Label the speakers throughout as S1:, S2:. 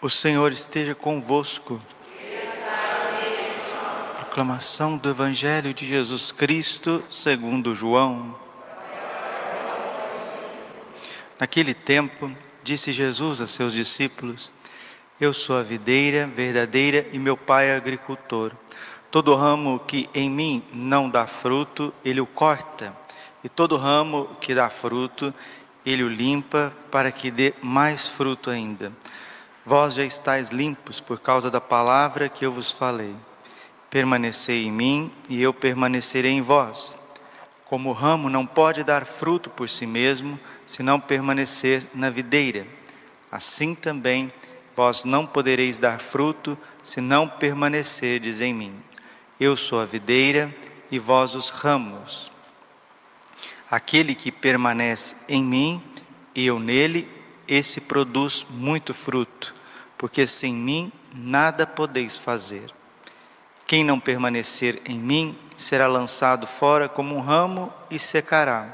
S1: O Senhor esteja convosco. Proclamação do Evangelho de Jesus Cristo, segundo João. Naquele tempo, disse Jesus a seus discípulos: Eu sou a videira verdadeira e meu pai é agricultor. Todo ramo que em mim não dá fruto, ele o corta, e todo ramo que dá fruto, ele o limpa para que dê mais fruto ainda. Vós já estáis limpos por causa da palavra que eu vos falei. Permanecei em mim e eu permanecerei em vós. Como o ramo não pode dar fruto por si mesmo, se não permanecer na videira, assim também vós não podereis dar fruto se não permanecerdes em mim. Eu sou a videira e vós os ramos. Aquele que permanece em mim e eu nele, esse produz muito fruto porque sem mim nada podeis fazer. Quem não permanecer em mim será lançado fora como um ramo e secará.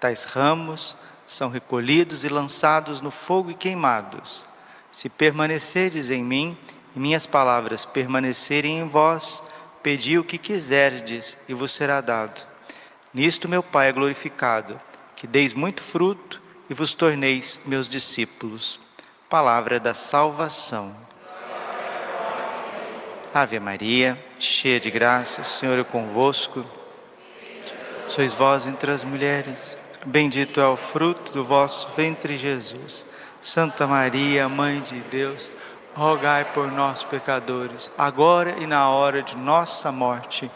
S1: Tais ramos são recolhidos e lançados no fogo e queimados. Se permanecerdes em mim e minhas palavras permanecerem em vós, pedi o que quiserdes e vos será dado. Nisto meu Pai é glorificado, que deis muito fruto e vos torneis meus discípulos. Palavra da salvação. Ave Maria, cheia de graça, o Senhor é convosco. Sois vós entre as mulheres, bendito é o fruto do vosso ventre, Jesus. Santa Maria, Mãe de Deus, rogai por nós, pecadores, agora e na hora de nossa morte.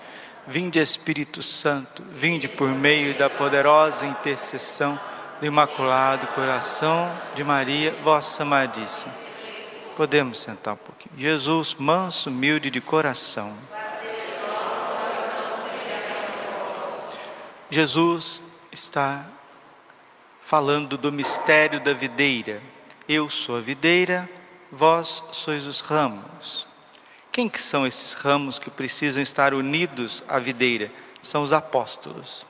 S1: Vinde, Espírito Santo, vinde por meio da poderosa intercessão do Imaculado Coração de Maria, vossa amadíssima. Podemos sentar um pouquinho. Jesus, manso, humilde de coração. Jesus está falando do mistério da videira. Eu sou a videira, vós sois os ramos. Quem que são esses ramos que precisam estar unidos à videira? São os apóstolos.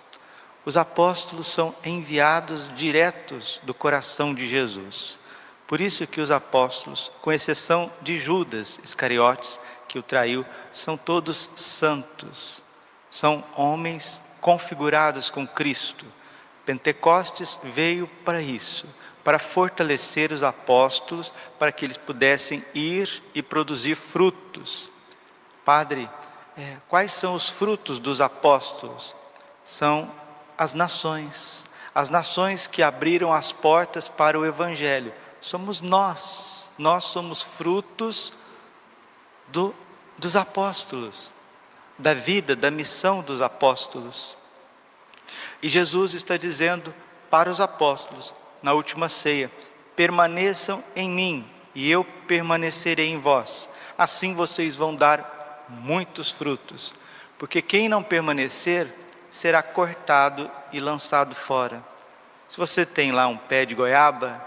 S1: Os apóstolos são enviados diretos do coração de Jesus. Por isso que os apóstolos, com exceção de Judas Iscariotes, que o traiu, são todos santos. São homens configurados com Cristo. Pentecostes veio para isso, para fortalecer os apóstolos, para que eles pudessem ir e produzir frutos. Padre, é, quais são os frutos dos apóstolos? São as nações, as nações que abriram as portas para o Evangelho. Somos nós, nós somos frutos do, dos apóstolos, da vida, da missão dos apóstolos. E Jesus está dizendo para os apóstolos, na última ceia: permaneçam em mim e eu permanecerei em vós. Assim vocês vão dar muitos frutos, porque quem não permanecer será cortado e lançado fora. Se você tem lá um pé de goiaba,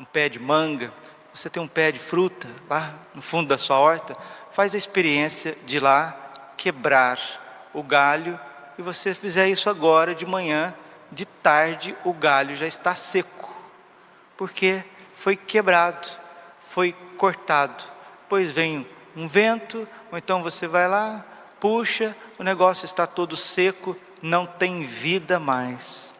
S1: um pé de manga, você tem um pé de fruta lá no fundo da sua horta, faz a experiência de lá quebrar o galho e você fizer isso agora de manhã, de tarde o galho já está seco, porque foi quebrado, foi cortado. Pois vem um vento, ou então você vai lá, puxa, o negócio está todo seco, não tem vida mais.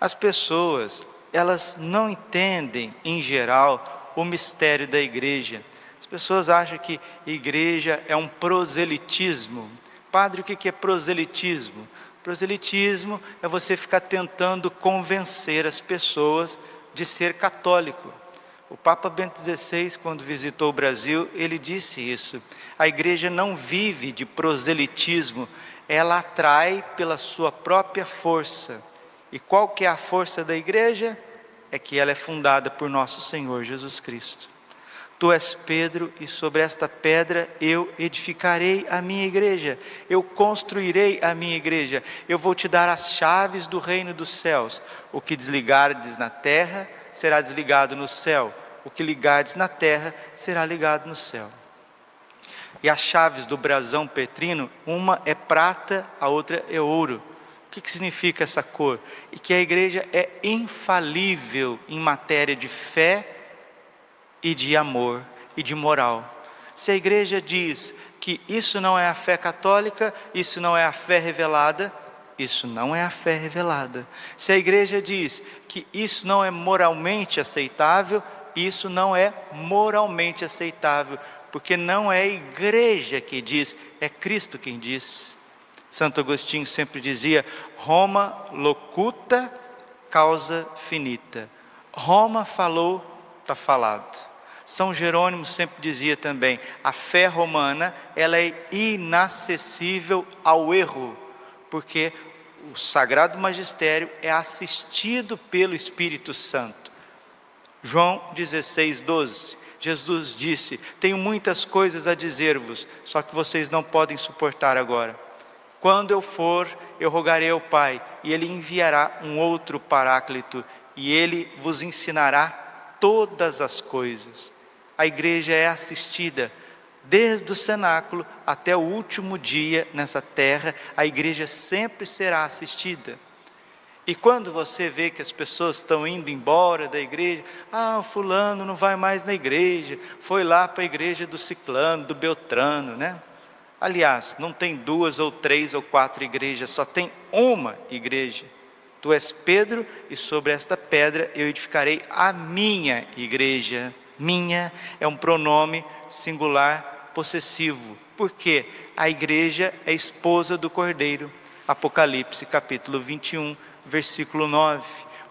S1: As pessoas, elas não entendem, em geral, o mistério da igreja. As pessoas acham que igreja é um proselitismo. Padre, o que é proselitismo? Proselitismo é você ficar tentando convencer as pessoas de ser católico. O Papa Bento XVI, quando visitou o Brasil, ele disse isso. A igreja não vive de proselitismo, ela atrai pela sua própria força. E qual que é a força da igreja? É que ela é fundada por nosso Senhor Jesus Cristo. Tu és Pedro, e sobre esta pedra eu edificarei a minha igreja, eu construirei a minha igreja, eu vou te dar as chaves do reino dos céus. O que desligardes na terra será desligado no céu, o que ligardes na terra será ligado no céu. E as chaves do brasão petrino, uma é prata, a outra é ouro. O que, que significa essa cor? E que a igreja é infalível em matéria de fé e de amor. e de moral. Se a igreja diz que isso não é a fé católica, isso não é a fé revelada, isso não é a fé revelada. Se a igreja diz que isso não é moralmente aceitável, isso não é moralmente aceitável, porque não é a igreja que diz, é Cristo quem diz. Santo Agostinho sempre dizia: Roma locuta, causa finita. Roma falou, está falado. São Jerônimo sempre dizia também: a fé romana ela é inacessível ao erro, porque o Sagrado Magistério é assistido pelo Espírito Santo. João 16, 12. Jesus disse: Tenho muitas coisas a dizer-vos, só que vocês não podem suportar agora. Quando eu for, eu rogarei ao Pai, e Ele enviará um outro Paráclito, e Ele vos ensinará todas as coisas. A igreja é assistida desde o cenáculo até o último dia nessa terra, a igreja sempre será assistida. E quando você vê que as pessoas estão indo embora da igreja, ah, fulano não vai mais na igreja, foi lá para a igreja do ciclano, do beltrano, né? Aliás, não tem duas ou três ou quatro igrejas, só tem uma igreja. Tu és Pedro, e sobre esta pedra eu edificarei a minha igreja. Minha é um pronome singular possessivo, porque a igreja é esposa do cordeiro. Apocalipse capítulo 21, versículo 9.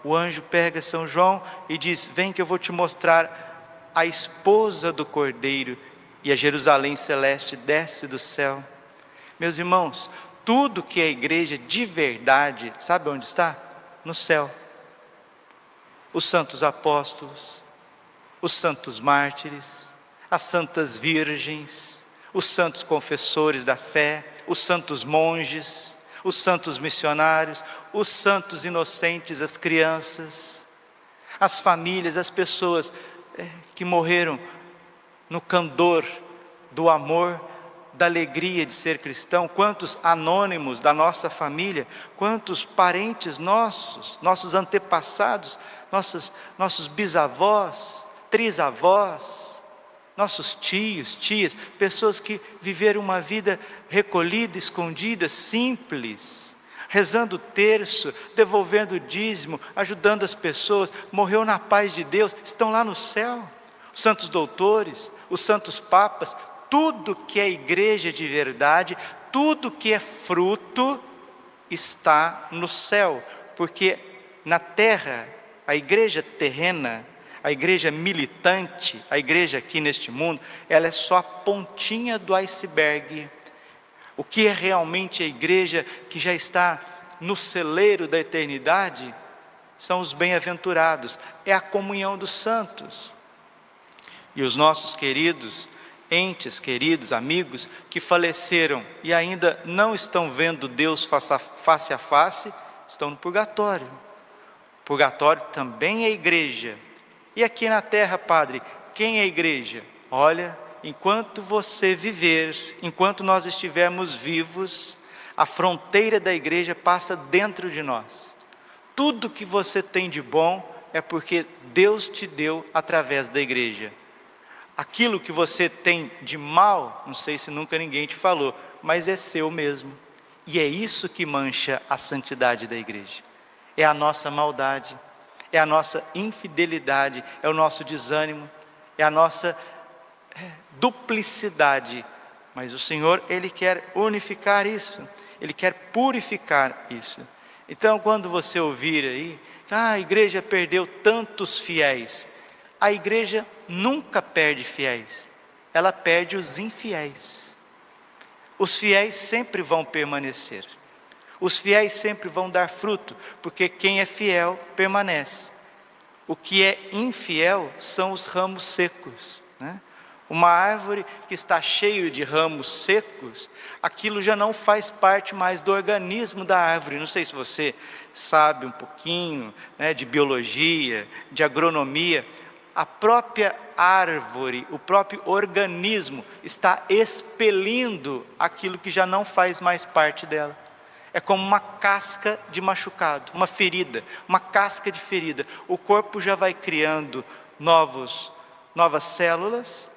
S1: O anjo pega São João e diz: Vem que eu vou te mostrar a esposa do cordeiro. E a Jerusalém celeste desce do céu. Meus irmãos, tudo que é igreja de verdade, sabe onde está? No céu. Os santos apóstolos, os santos mártires, as santas virgens, os santos confessores da fé, os santos monges, os santos missionários, os santos inocentes, as crianças, as famílias, as pessoas é, que morreram no candor do amor da alegria de ser cristão, quantos anônimos da nossa família, quantos parentes nossos, nossos antepassados, nossos, nossos bisavós, trisavós, nossos tios, tias, pessoas que viveram uma vida recolhida, escondida, simples, rezando o terço, devolvendo o dízimo, ajudando as pessoas, morreu na paz de Deus, estão lá no céu. Os santos doutores, os santos papas, tudo que é igreja de verdade, tudo que é fruto, está no céu, porque na terra, a igreja terrena, a igreja militante, a igreja aqui neste mundo, ela é só a pontinha do iceberg. O que é realmente a igreja que já está no celeiro da eternidade são os bem-aventurados, é a comunhão dos santos. E os nossos queridos entes queridos, amigos que faleceram e ainda não estão vendo Deus face a face, estão no purgatório. Purgatório também é igreja. E aqui na terra, Padre, quem é igreja? Olha, enquanto você viver, enquanto nós estivermos vivos, a fronteira da igreja passa dentro de nós. Tudo que você tem de bom é porque Deus te deu através da igreja aquilo que você tem de mal, não sei se nunca ninguém te falou, mas é seu mesmo. E é isso que mancha a santidade da igreja. É a nossa maldade, é a nossa infidelidade, é o nosso desânimo, é a nossa é, duplicidade. Mas o Senhor, Ele quer unificar isso, Ele quer purificar isso. Então, quando você ouvir aí, ah, a igreja perdeu tantos fiéis, a igreja nunca perde fiéis, ela perde os infiéis. Os fiéis sempre vão permanecer, os fiéis sempre vão dar fruto, porque quem é fiel permanece. O que é infiel são os ramos secos. Né? Uma árvore que está cheio de ramos secos, aquilo já não faz parte mais do organismo da árvore. Não sei se você sabe um pouquinho né, de biologia, de agronomia a própria árvore, o próprio organismo está expelindo aquilo que já não faz mais parte dela. É como uma casca de machucado, uma ferida, uma casca de ferida. O corpo já vai criando novos, novas células,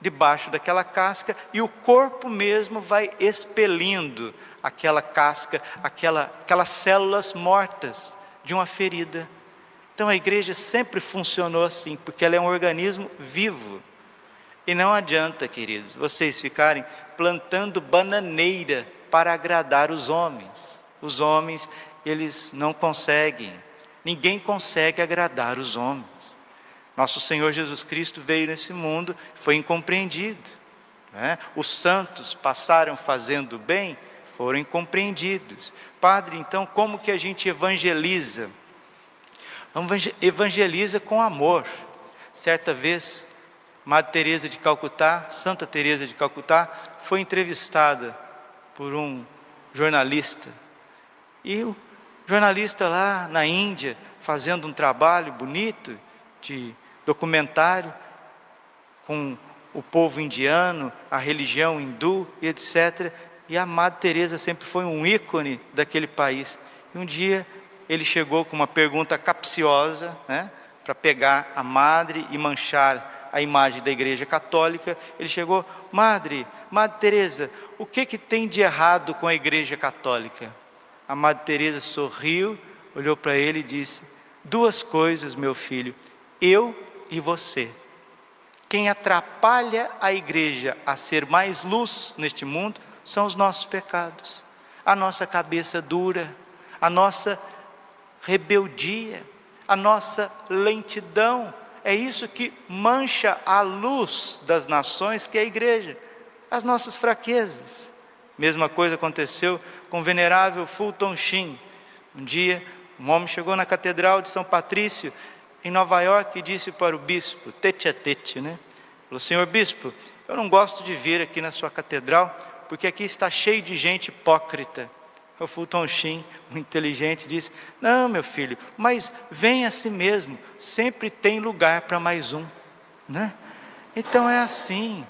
S1: debaixo daquela casca e o corpo mesmo vai expelindo aquela casca, aquela, aquelas células mortas de uma ferida. Então a igreja sempre funcionou assim, porque ela é um organismo vivo. E não adianta, queridos, vocês ficarem plantando bananeira para agradar os homens. Os homens, eles não conseguem. Ninguém consegue agradar os homens. Nosso Senhor Jesus Cristo veio nesse mundo, foi incompreendido. Né? Os santos passaram fazendo bem, foram incompreendidos. Padre, então como que a gente evangeliza? Evangeliza com amor. Certa vez, Madre Teresa de Calcutá, Santa Teresa de Calcutá, foi entrevistada por um jornalista. E o jornalista lá na Índia, fazendo um trabalho bonito de documentário com o povo indiano, a religião hindu e etc. E a Madre Teresa sempre foi um ícone daquele país. E um dia ele chegou com uma pergunta capciosa, né, para pegar a madre e manchar a imagem da Igreja Católica. Ele chegou, Madre, Madre Teresa, o que que tem de errado com a Igreja Católica? A Madre Teresa sorriu, olhou para ele e disse: Duas coisas, meu filho. Eu e você. Quem atrapalha a igreja a ser mais luz neste mundo são os nossos pecados, a nossa cabeça dura, a nossa rebeldia, a nossa lentidão. É isso que mancha a luz das nações, que é a igreja, as nossas fraquezas. Mesma coisa aconteceu com o venerável Fulton Sheen. Um dia, um homem chegou na catedral de São Patrício em Nova York e disse para o bispo, tete a tete, né? Falou, senhor bispo, eu não gosto de vir aqui na sua catedral, porque aqui está cheio de gente hipócrita. O Fulton Sheen, muito inteligente, disse: Não, meu filho, mas vem assim mesmo, sempre tem lugar para mais um. Né? Então é assim.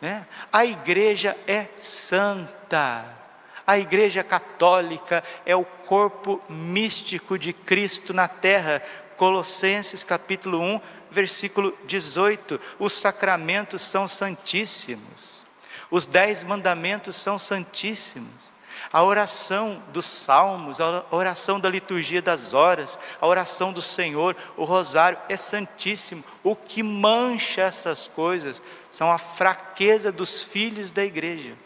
S1: Né? A igreja é santa. A igreja católica é o corpo místico de Cristo na terra, Colossenses capítulo 1, versículo 18: os sacramentos são santíssimos, os dez mandamentos são santíssimos. A oração dos salmos, a oração da liturgia das horas, a oração do Senhor, o rosário é santíssimo. O que mancha essas coisas são a fraqueza dos filhos da igreja.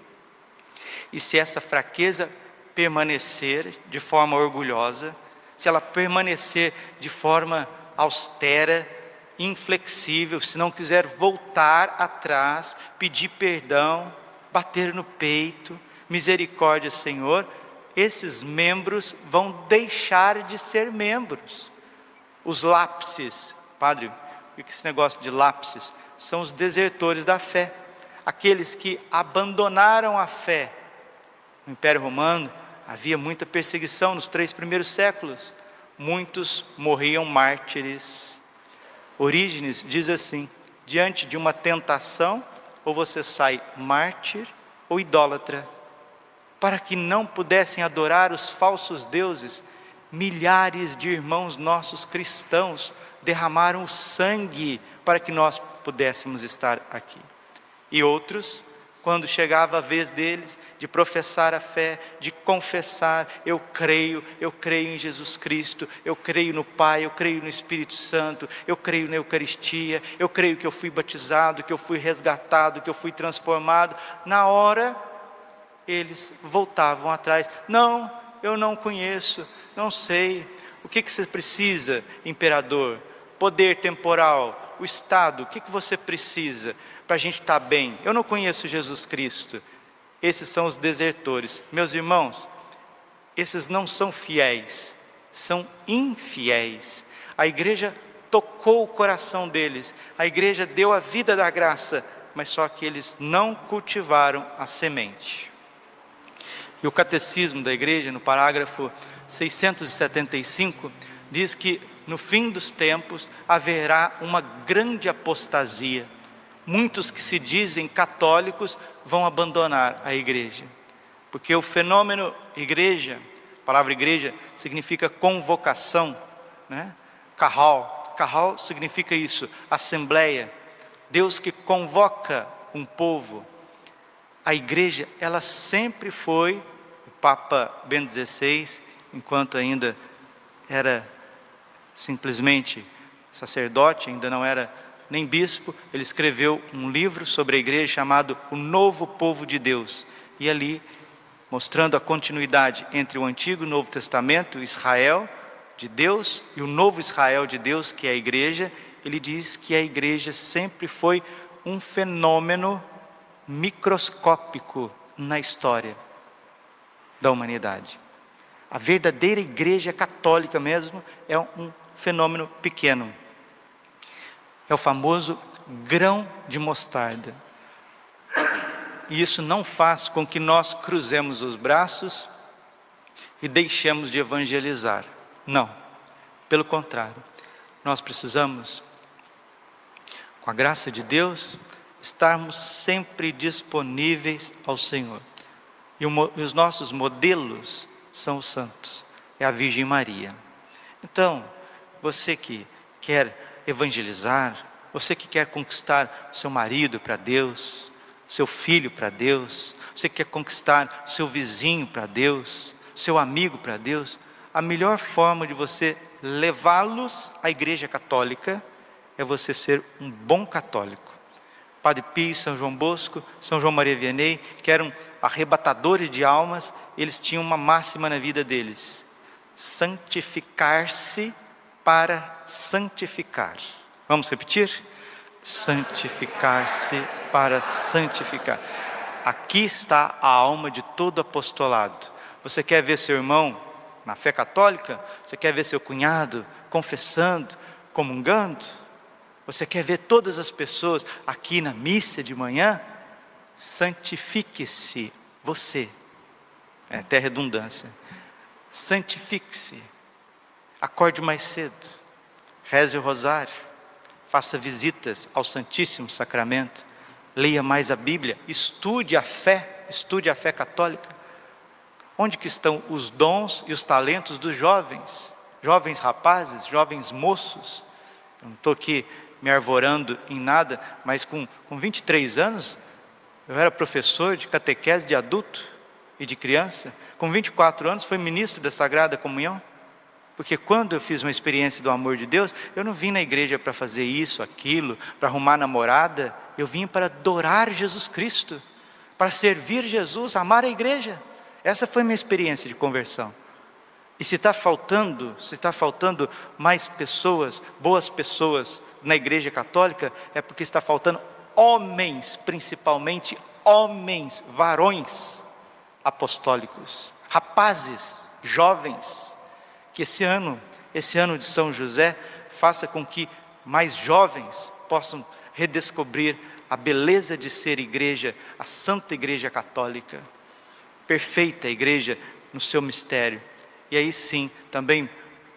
S1: E se essa fraqueza permanecer de forma orgulhosa, se ela permanecer de forma austera, inflexível, se não quiser voltar atrás, pedir perdão, bater no peito, misericórdia, Senhor, esses membros vão deixar de ser membros. Os lápses, padre, o que é esse negócio de lápses? São os desertores da fé, aqueles que abandonaram a fé. No Império Romano, Havia muita perseguição nos três primeiros séculos. Muitos morriam mártires. Orígenes diz assim: diante de uma tentação, ou você sai mártir ou idólatra. Para que não pudessem adorar os falsos deuses, milhares de irmãos nossos cristãos derramaram o sangue para que nós pudéssemos estar aqui. E outros quando chegava a vez deles de professar a fé, de confessar: eu creio, eu creio em Jesus Cristo, eu creio no Pai, eu creio no Espírito Santo, eu creio na Eucaristia, eu creio que eu fui batizado, que eu fui resgatado, que eu fui transformado. Na hora, eles voltavam atrás: não, eu não conheço, não sei. O que, que você precisa, imperador? Poder temporal, o Estado, o que, que você precisa? para a gente estar tá bem. Eu não conheço Jesus Cristo. Esses são os desertores. Meus irmãos, esses não são fiéis, são infiéis. A igreja tocou o coração deles, a igreja deu a vida da graça, mas só que eles não cultivaram a semente. E o catecismo da igreja, no parágrafo 675, diz que no fim dos tempos haverá uma grande apostasia muitos que se dizem católicos vão abandonar a igreja. Porque o fenômeno igreja, a palavra igreja significa convocação, né? Carral, carral significa isso, assembleia. Deus que convoca um povo. A igreja, ela sempre foi, o Papa Bento XVI, enquanto ainda era simplesmente sacerdote, ainda não era nem bispo, ele escreveu um livro sobre a igreja chamado O Novo Povo de Deus. E ali, mostrando a continuidade entre o Antigo e o Novo Testamento, Israel de Deus e o novo Israel de Deus, que é a igreja, ele diz que a igreja sempre foi um fenômeno microscópico na história da humanidade. A verdadeira igreja católica mesmo é um fenômeno pequeno. É o famoso grão de mostarda. E isso não faz com que nós cruzemos os braços e deixemos de evangelizar. Não. Pelo contrário, nós precisamos, com a graça de Deus, estarmos sempre disponíveis ao Senhor. E, os nossos modelos são os santos, é a Virgem Maria. Então, você que quer evangelizar, você que quer conquistar seu marido para Deus, seu filho para Deus, você que quer conquistar seu vizinho para Deus, seu amigo para Deus, a melhor forma de você levá-los à Igreja Católica é você ser um bom católico. Padre Pio, São João Bosco, São João Maria Vianney, que eram arrebatadores de almas, eles tinham uma máxima na vida deles: santificar-se para santificar. Vamos repetir? Santificar-se para santificar. Aqui está a alma de todo apostolado. Você quer ver seu irmão na fé católica? Você quer ver seu cunhado confessando, comungando? Você quer ver todas as pessoas aqui na missa de manhã? Santifique-se você. É até redundância. Santifique-se. Acorde mais cedo. Reze o rosário. Faça visitas ao Santíssimo Sacramento. Leia mais a Bíblia. Estude a fé. Estude a fé católica. Onde que estão os dons e os talentos dos jovens? Jovens rapazes, jovens moços. Eu não estou aqui me arvorando em nada, mas com, com 23 anos, eu era professor de catequese de adulto e de criança. Com 24 anos, fui ministro da Sagrada Comunhão. Porque quando eu fiz uma experiência do amor de Deus, eu não vim na igreja para fazer isso, aquilo, para arrumar namorada, eu vim para adorar Jesus Cristo, para servir Jesus, amar a igreja. Essa foi minha experiência de conversão. E se está faltando, se está faltando mais pessoas, boas pessoas na igreja católica, é porque está faltando homens, principalmente homens, varões apostólicos, rapazes, jovens, que esse ano, esse ano de São José, faça com que mais jovens possam redescobrir a beleza de ser igreja, a Santa Igreja Católica, perfeita igreja no seu mistério. E aí sim, também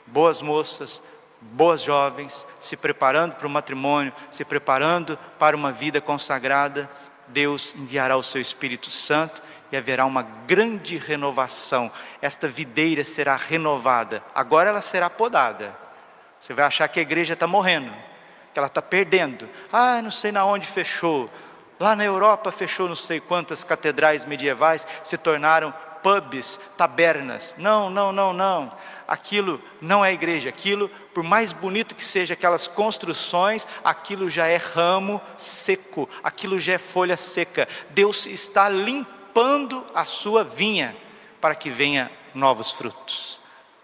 S1: boas moças, boas jovens, se preparando para o matrimônio, se preparando para uma vida consagrada, Deus enviará o seu Espírito Santo e haverá uma grande renovação. Esta videira será renovada. Agora ela será podada. Você vai achar que a igreja está morrendo, que ela está perdendo. Ah, não sei na onde fechou. Lá na Europa fechou não sei quantas catedrais medievais, se tornaram pubs, tabernas. Não, não, não, não. Aquilo não é igreja. Aquilo, por mais bonito que seja aquelas construções, aquilo já é ramo seco, aquilo já é folha seca. Deus está limpando a sua vinha para que venha novos frutos.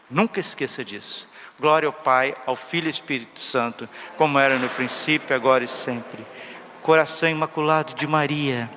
S1: Nunca esqueça disso. Glória ao Pai, ao Filho e Espírito Santo, como era no princípio, agora e sempre. Coração imaculado de Maria